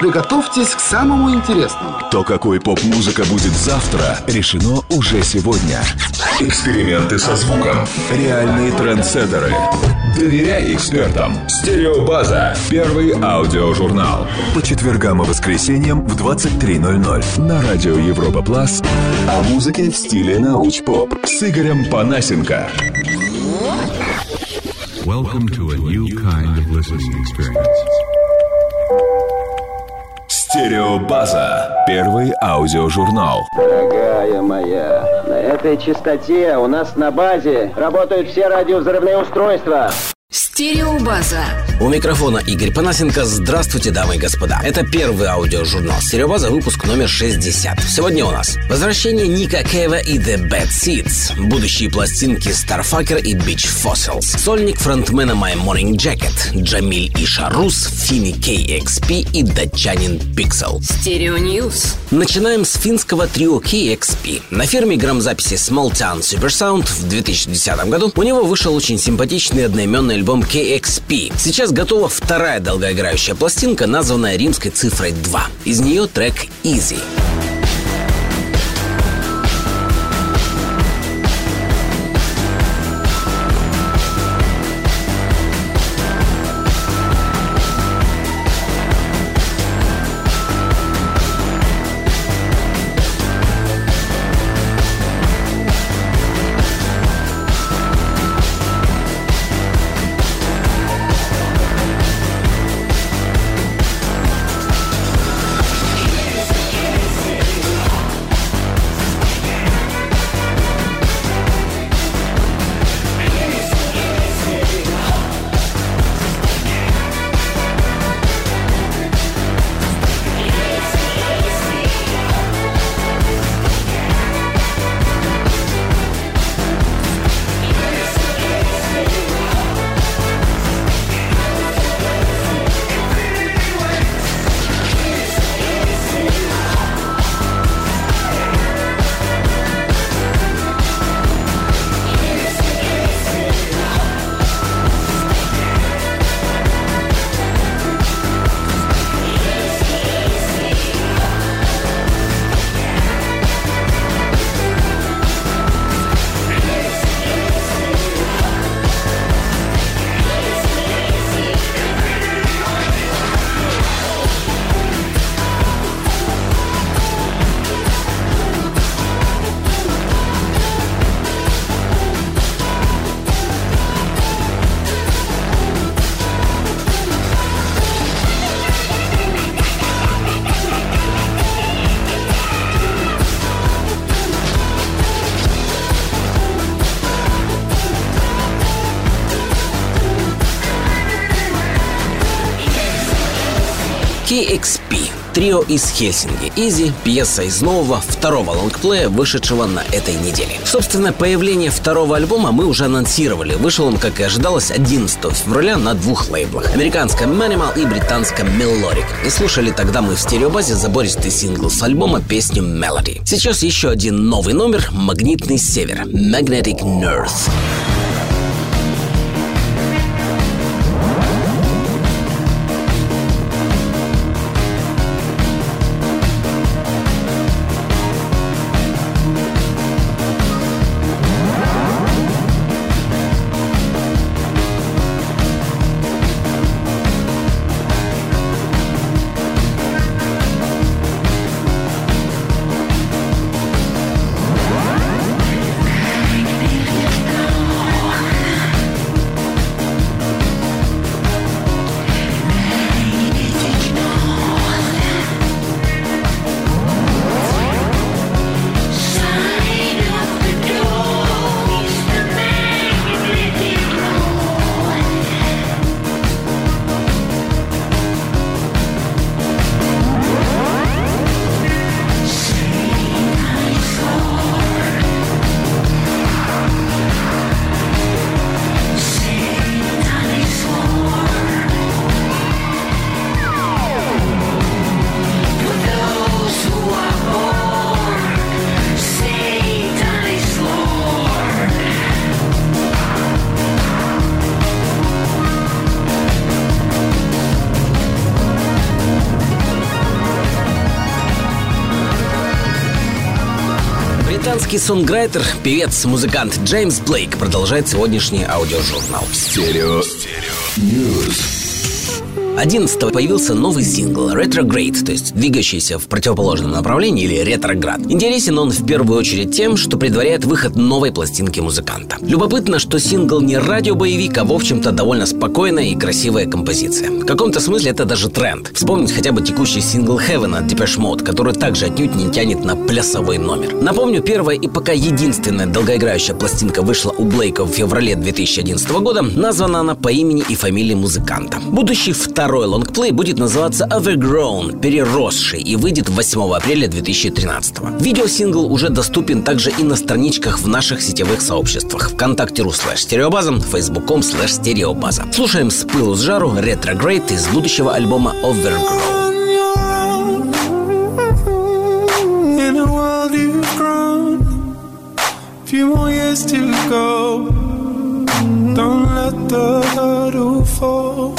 Приготовьтесь к самому интересному. То, какой поп-музыка будет завтра, решено уже сегодня. Эксперименты со звуком. Реальные трендсеттеры. Доверяй экспертам. Стереобаза. Первый аудиожурнал. По четвергам и воскресеньям в 23.00 на радио Европа Плас. О музыке в стиле науч-поп с Игорем Панасенко. Welcome to a new kind of listening experience. Стереобаза. Первый аудиожурнал. Дорогая моя, на этой частоте у нас на базе работают все радиовзрывные устройства. Стереобаза. У микрофона Игорь Панасенко. Здравствуйте, дамы и господа. Это первый аудиожурнал «Стереобаза», выпуск номер 60. Сегодня у нас возвращение Ника Кейва и The Bad Seeds, будущие пластинки Starfucker и Beach Fossils, сольник фронтмена My Morning Jacket, Джамиль и Шарус, Фини KXP и датчанин Pixel. Стерео News. Начинаем с финского трио KXP. На фирме грамзаписи Smalltown Supersound в 2010 году у него вышел очень симпатичный одноименный альбом KXP. Сейчас готова вторая долгоиграющая пластинка, названная римской цифрой 2. Из нее трек Easy. KXP. Трио из Хельсинги. Изи – пьеса из нового, второго лонгплея, вышедшего на этой неделе. Собственно, появление второго альбома мы уже анонсировали. Вышел он, как и ожидалось, 11 февраля на двух лейблах. Американском Manimal и британском Melodic. И слушали тогда мы в стереобазе забористый сингл с альбома песню Melody. Сейчас еще один новый номер «Магнитный север» – Magnetic North. Американский сонграйтер, певец, музыкант Джеймс Блейк продолжает сегодняшний аудиожурнал. Стерео. News. 11 появился новый сингл Retrograde, то есть двигающийся в противоположном направлении или ретроград. Интересен он в первую очередь тем, что предваряет выход новой пластинки музыканта. Любопытно, что сингл не радиобоевик, а в общем-то довольно спокойная и красивая композиция. В каком-то смысле это даже тренд. Вспомнить хотя бы текущий сингл Heaven от Depeche Mode, который также отнюдь не тянет на плясовой номер. Напомню, первая и пока единственная долгоиграющая пластинка вышла у Блейка в феврале 2011 года. Названа она по имени и фамилии музыканта. Будущий второй Второй лонгплей будет называться Overgrown, переросший, и выйдет 8 апреля 2013. Видеосингл уже доступен также и на страничках в наших сетевых сообществах ВКонтакте.ру слэш стереобаза, Facebook.com слэш стереобаза. Слушаем с пылу с жару Retrograde из будущего альбома Overgrown. few more years to go. Don't let the hurdle fall.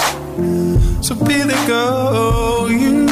So be the girl you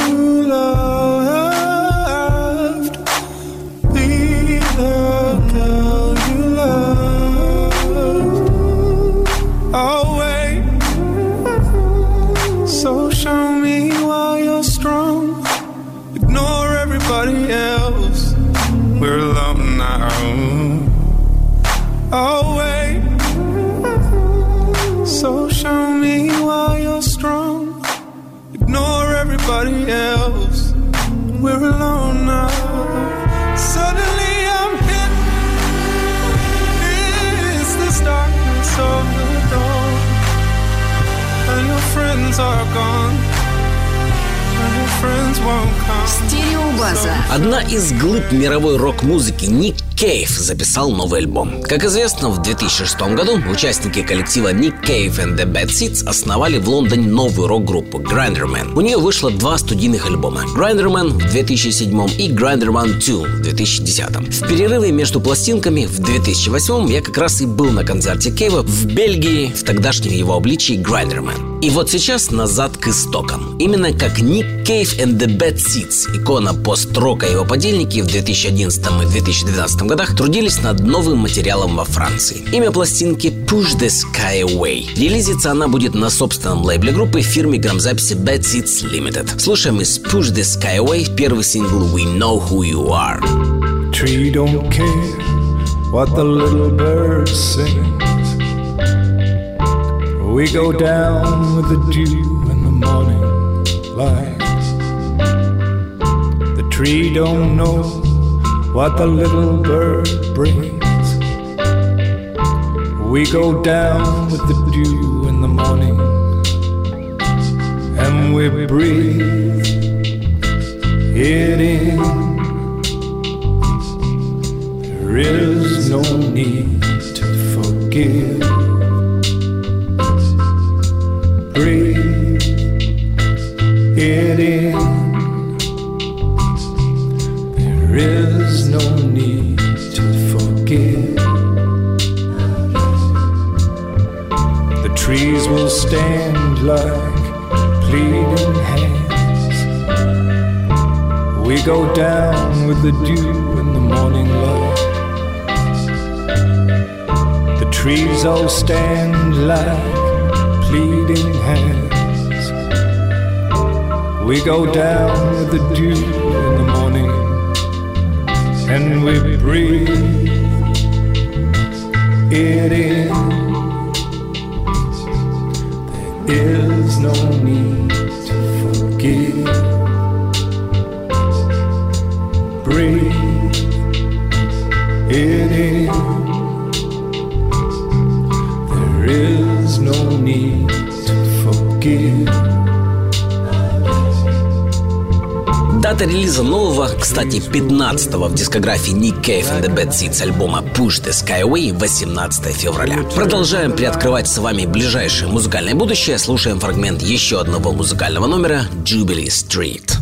Стереобаза. Одна из глыб мировой рок-музыки Ник Кейв записал новый альбом. Как известно, в 2006 году участники коллектива Nick Cave and the Bad Seeds основали в Лондоне новую рок-группу Grinderman. У нее вышло два студийных альбома Grinderman в 2007 и Grinderman 2 в 2010. В перерыве между пластинками в 2008 я как раз и был на концерте Кейва в Бельгии в тогдашнем его обличии Grinderman. И вот сейчас назад к истокам. Именно как Nick Cave and the Bad Seeds, икона пост-рока и его подельники в 2011 и 2012 годах трудились над новым материалом во Франции. Имя пластинки Push the Sky Away. Релизиться она будет на собственном лейбле группы фирме грамзаписи Bad Seeds Limited. Слушаем из Push the Sky Away первый сингл We Know Who You Are. Tree don't care what the little bird sings. We go down with the dew in the morning light. The tree don't know what the little bird brings. We go down with the dew in the morning and we breathe it in. There is no need to forgive. It in. There is no need to forgive. The trees will stand like pleading hands. We go down with the dew in the morning light. The trees all stand like pleading hands. We go down with the dew in the morning and we breathe it in. There is no need Дата релиза нового, кстати, 15-го в дискографии Nick Cave and the Bad Seeds альбома Push the Skyway 18 февраля. Продолжаем приоткрывать с вами ближайшее музыкальное будущее. Слушаем фрагмент еще одного музыкального номера Jubilee Street.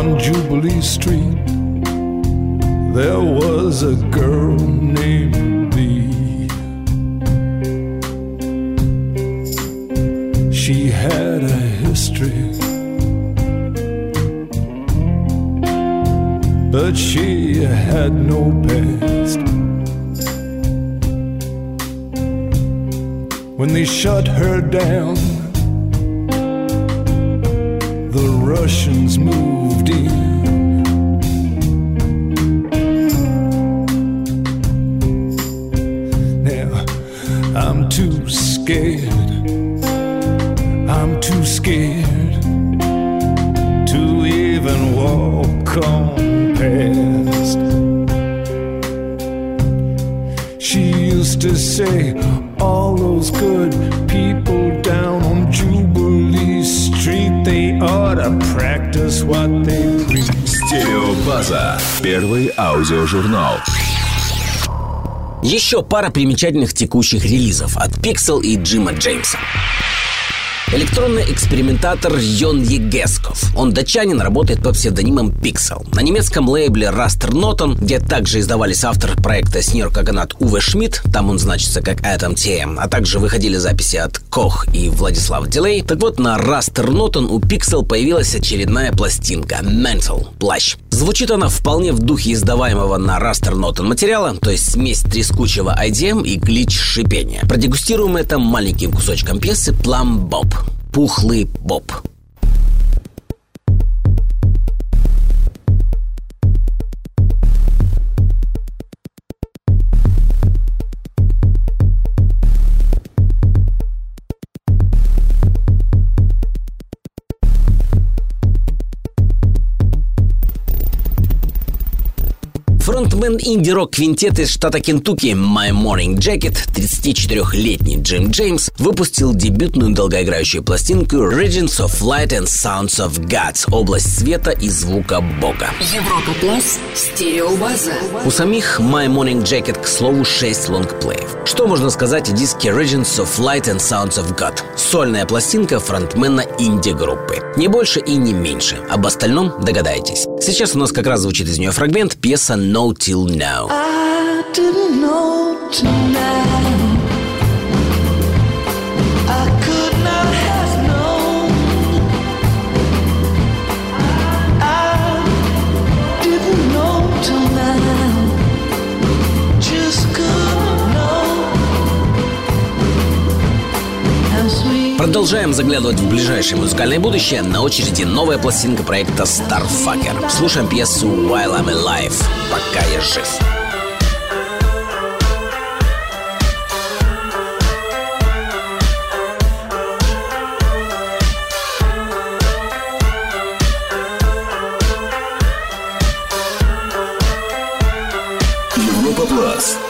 On Jubilee Street. there was a girl named Bee. She had a history, but she had no past. When they shut her down, Russians moved in. Now I'm too scared. I'm too scared to even walk on practice what they preach. Стереобаза. Первый аудиожурнал. Еще пара примечательных текущих релизов от Pixel и Джима Джеймса. Электронный экспериментатор Йон Егесков. Он датчанин, работает по псевдонимам Pixel. На немецком лейбле Raster Noten, где также издавались автор проекта Снир Каганат Уве Шмидт, там он значится как Atom TM, а также выходили записи от Кох и Владислав Дилей. Так вот, на Raster Noten у Pixel появилась очередная пластинка Mental – Плащ. Звучит она вполне в духе издаваемого на Raster Noten материала, то есть смесь трескучего IDM и глич шипения. Продегустируем это маленьким кусочком пьесы Plum Bob. Пухлый Боб. Фронтмен инди-рок квинтет из штата Кентукки My Morning Jacket, 34-летний Джим Джеймс, выпустил дебютную долгоиграющую пластинку Regions of Light and Sounds of God, область света и звука Бога. Европа Плюс. Стереобаза. У самих My Morning Jacket, к слову, 6 лонгплеев. Что можно сказать о диске Regions of Light and Sounds of God? Сольная пластинка фронтмена инди-группы. Не больше и не меньше. Об остальном догадаетесь. Сейчас у нас как раз звучит из нее фрагмент пьеса No Till Now. I didn't know tonight. Продолжаем заглядывать в ближайшее музыкальное будущее. На очереди новая пластинка проекта Starfucker. Слушаем пьесу While I'm Alive. Пока я жив. Европа Плюс.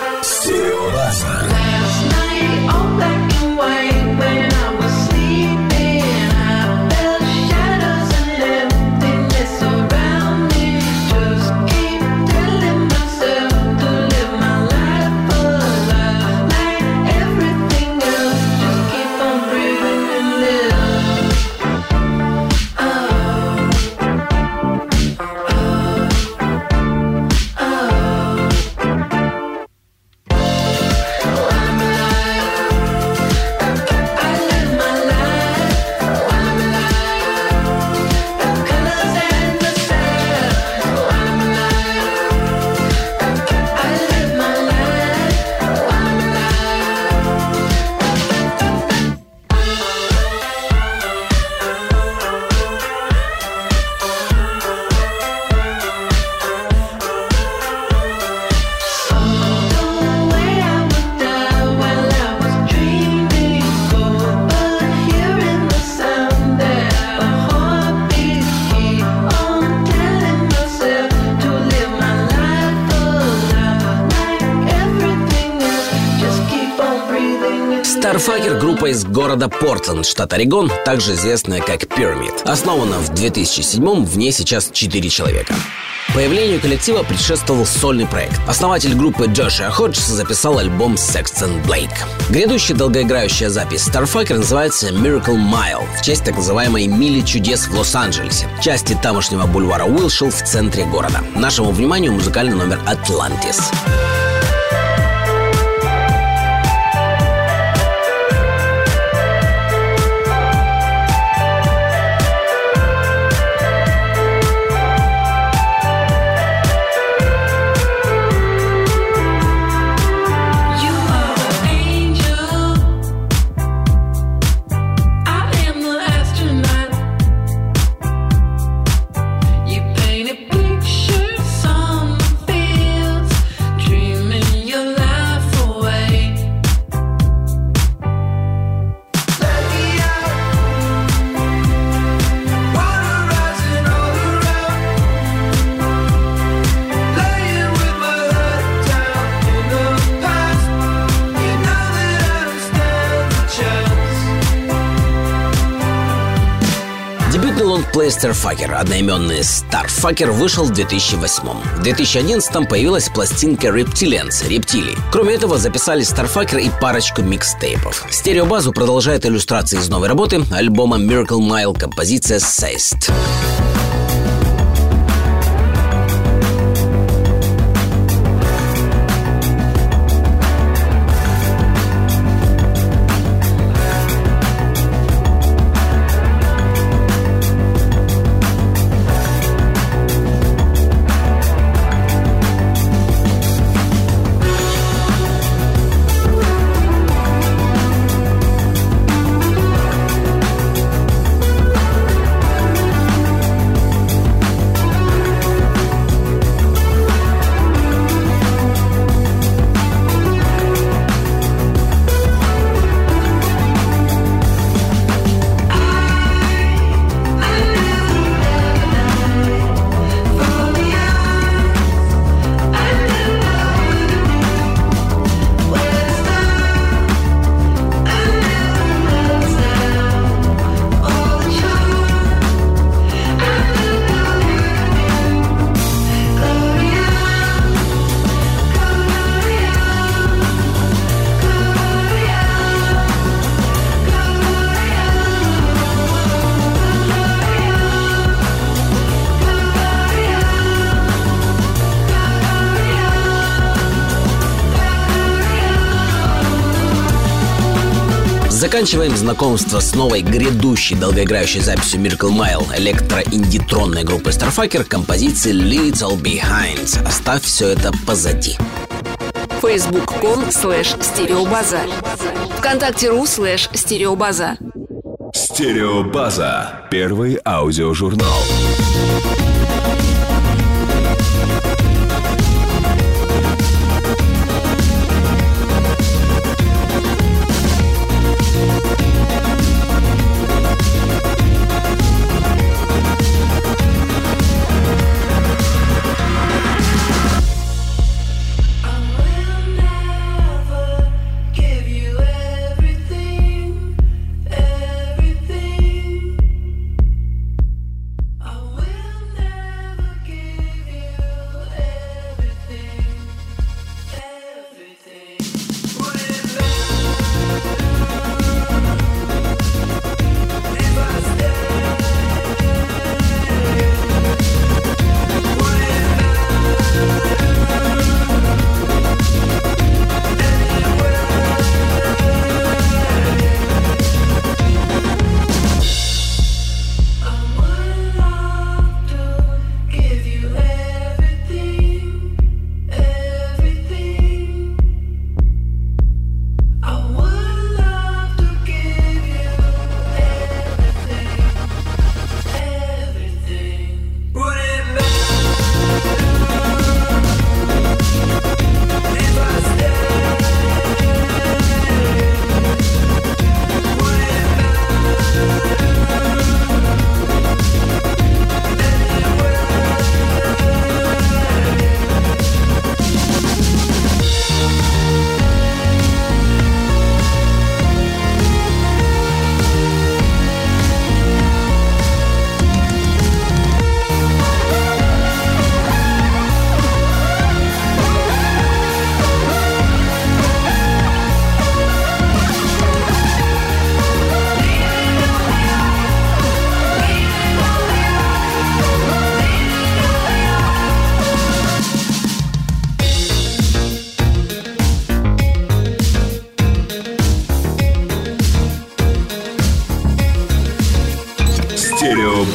Из города Портленд, штат Орегон, также известная как Pyramid. Основана в 2007 в ней сейчас 4 человека. Появлению коллектива предшествовал сольный проект. Основатель группы Джошуа Ходжс записал альбом Sexton Blake. Грядущая долгоиграющая запись Starfucker называется Miracle Mile в честь так называемой «Мили чудес» в Лос-Анджелесе, части тамошнего бульвара Уилшилл в центре города. Нашему вниманию музыкальный номер «Атлантис». You Лонгплей Starfucker, одноименный Starfucker, вышел в 2008 В 2011 появилась пластинка Reptilians, рептилий. Кроме этого, записали Starfucker и парочку микстейпов. Стереобазу продолжает иллюстрации из новой работы, альбома Miracle Mile, композиция Seist. Заканчиваем знакомство с новой грядущей долгоиграющей записью Miracle Mile электро-индитронной группы Starfucker композиции Leave It All Behind. Оставь все это позади. Facebook.com слэш стереобаза. Вконтакте.ру слэш стереобаза. Стереобаза. Первый аудиожурнал.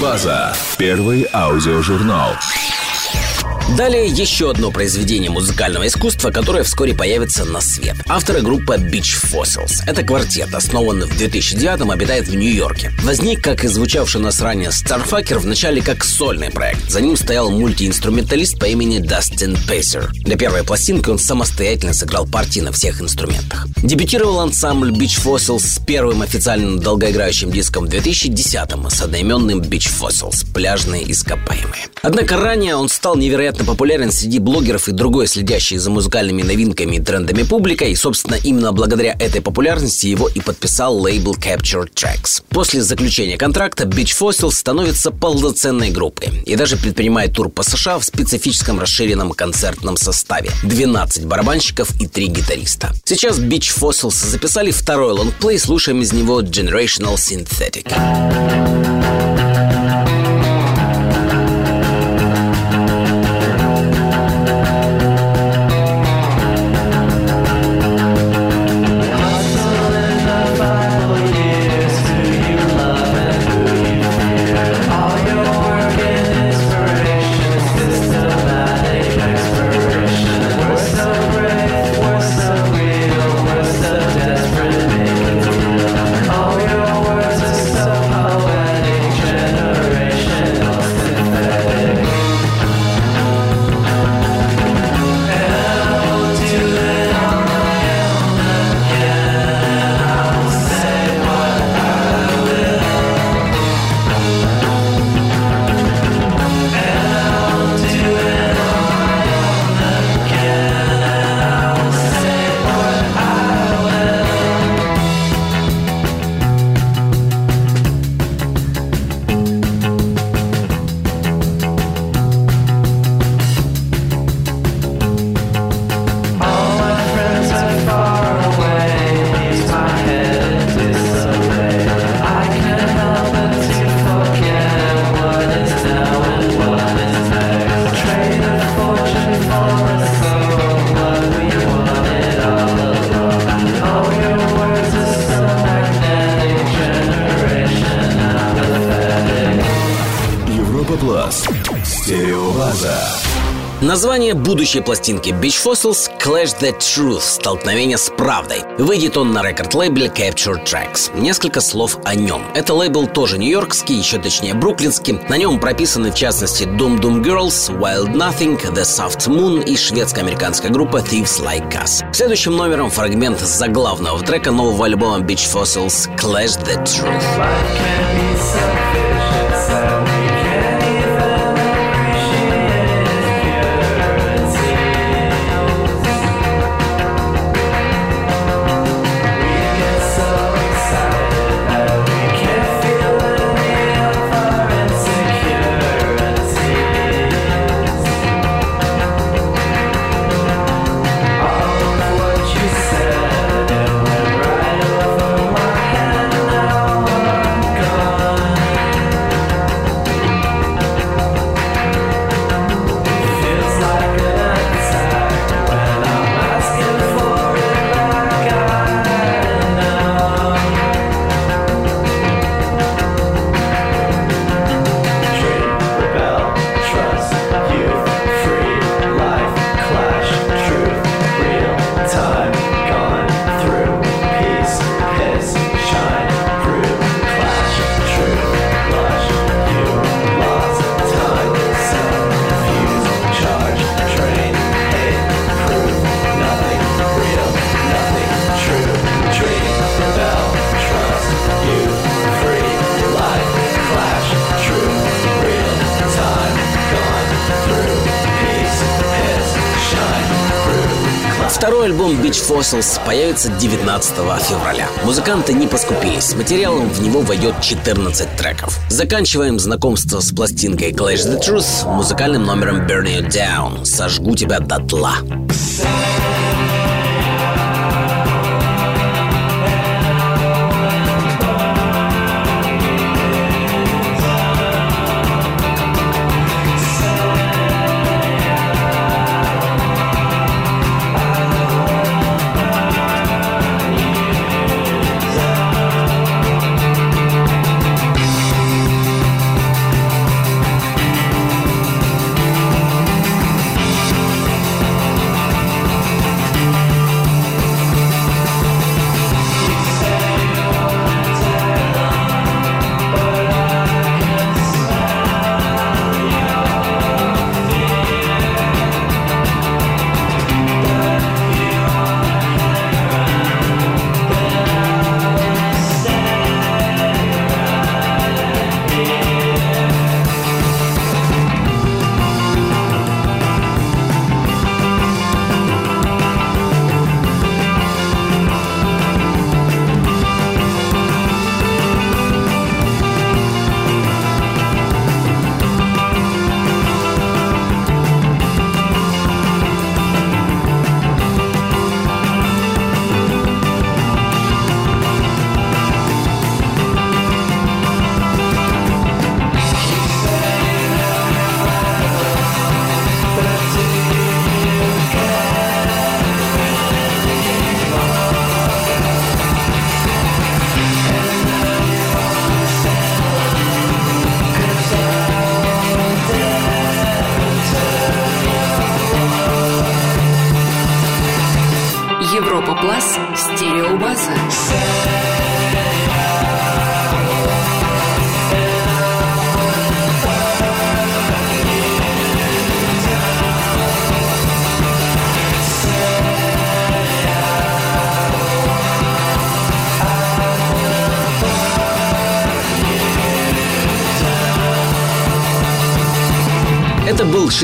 Стереобаза. Первый аудиожурнал. Далее еще одно произведение музыкального искусства, которое вскоре появится на свет. Авторы группа Beach Fossils. Это квартет, основанный в 2009-м, обитает в Нью-Йорке. Возник, как и звучавший нас ранее Starfucker, вначале как сольный проект. За ним стоял мультиинструменталист по имени Дастин Пейсер. Для первой пластинки он самостоятельно сыграл партии на всех инструментах. Дебютировал ансамбль Beach Fossils с первым официальным долгоиграющим диском в 2010-м с одноименным Beach Fossils – пляжные ископаемые. Однако ранее он стал невероятно популярен среди блогеров и другой следящей за музыкальными новинками и трендами публикой, и, собственно, именно благодаря этой популярности его и подписал лейбл Capture Tracks. После заключения контракта Beach Fossils становится полноценной группой и даже предпринимает тур по США в специфическом расширенном концертном составе. 12 барабанщиков и 3 гитариста. Сейчас Beach Fossils записали второй лонгплей, слушаем из него Generational Synthetic. Название будущей пластинки Beach Fossils Clash the Truth – столкновение с правдой. Выйдет он на рекорд-лейбле Capture Tracks. Несколько слов о нем. Это лейбл тоже нью-йоркский, еще точнее бруклинский. На нем прописаны в частности Doom Doom Girls, Wild Nothing, The Soft Moon и шведско-американская группа Thieves Like Us. Следующим номером фрагмент заглавного трека нового альбома Beach Fossils Clash the Truth. Beach Fossils появится 19 февраля. Музыканты не поскупились. Материалом в него войдет 14 треков. Заканчиваем знакомство с пластинкой Clash the Truth музыкальным номером Burn You Down. Сожгу тебя дотла. Thank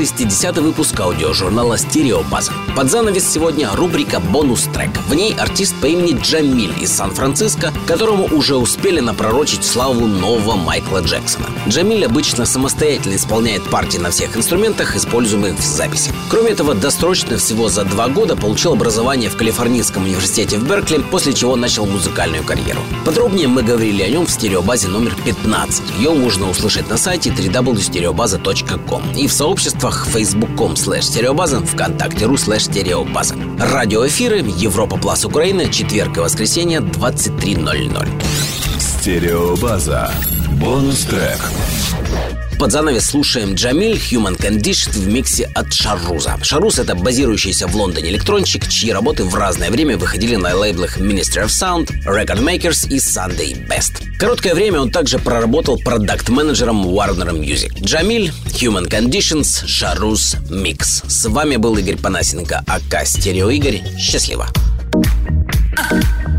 60 выпуск аудиожурнала «Стереопаз». Под занавес сегодня рубрика «Бонус-трек». В ней артист по имени Джамиль из Сан-Франциско, которому уже успели напророчить славу нового Майкла Джексона. Джамиль обычно самостоятельно исполняет партии на всех инструментах, используемых в записи. Кроме этого, досрочно всего за два года получил образование в Калифорнийском университете в Беркли, после чего начал музыкальную карьеру. Подробнее мы говорили о нем в «Стереобазе» номер 15. Ее можно услышать на сайте www.stereobaza.com и в сообществах facebook.com slash стереобаза, вконтакте.ру slash стереобаза. Радиоэфиры Европа Плюс Украина, четверг и воскресенье 23.00. Стереобаза. Бонус-трек. Под занавес слушаем Джамиль Human Condition в миксе от Шарруза. Шаруз — это базирующийся в Лондоне электронщик, чьи работы в разное время выходили на лейблах Ministry of Sound, Record Makers и Sunday Best. Короткое время он также проработал продакт-менеджером Warner Music. Джамиль, Human Conditions, Шаруз, Микс. С вами был Игорь Панасенко, АК Стерео Игорь. Счастливо! Philosophy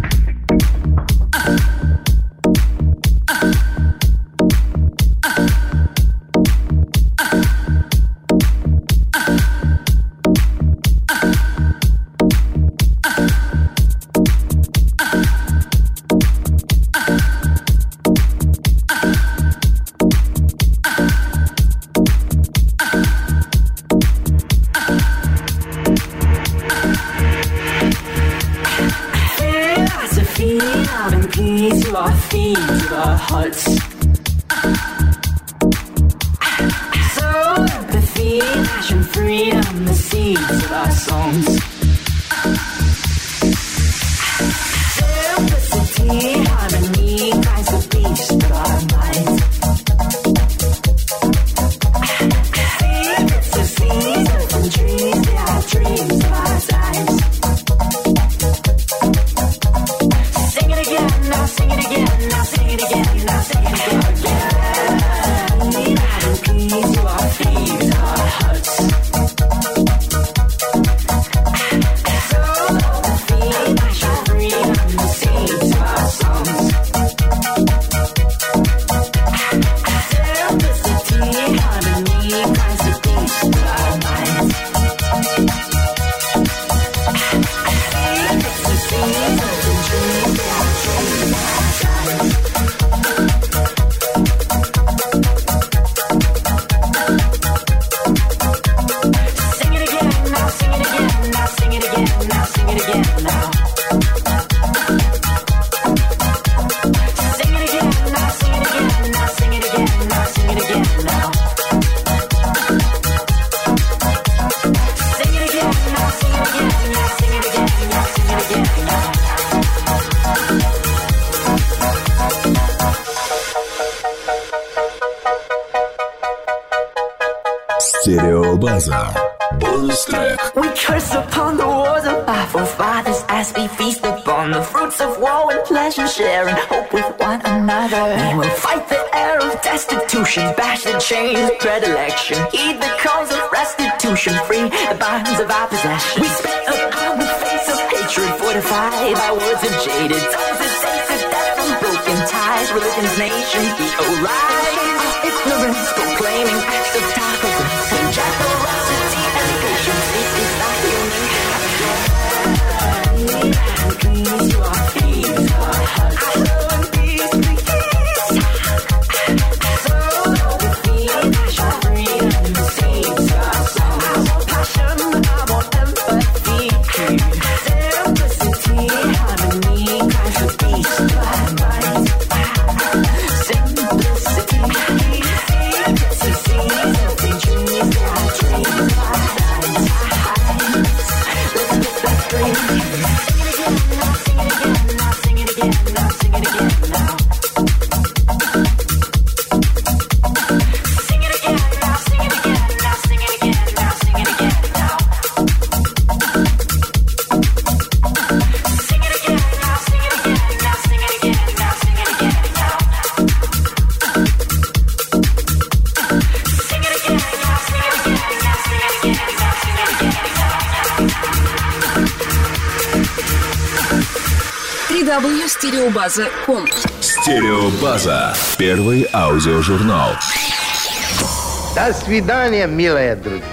curse upon the wars of our forefathers as we feast upon the fruits of war and pleasure, sharing hope with one another. We will fight the air of destitution, bash the chains of predilection, heed the calls of restitution, free the bonds of our possession. We spit upon the face of hatred, fortified by words of jaded tongues that taste of death from broken ties. Religion's nations we arise. Our ignorance proclaiming www.stereobaza.com Стереобаза. Первый аудиожурнал. До свидания, милые друзья.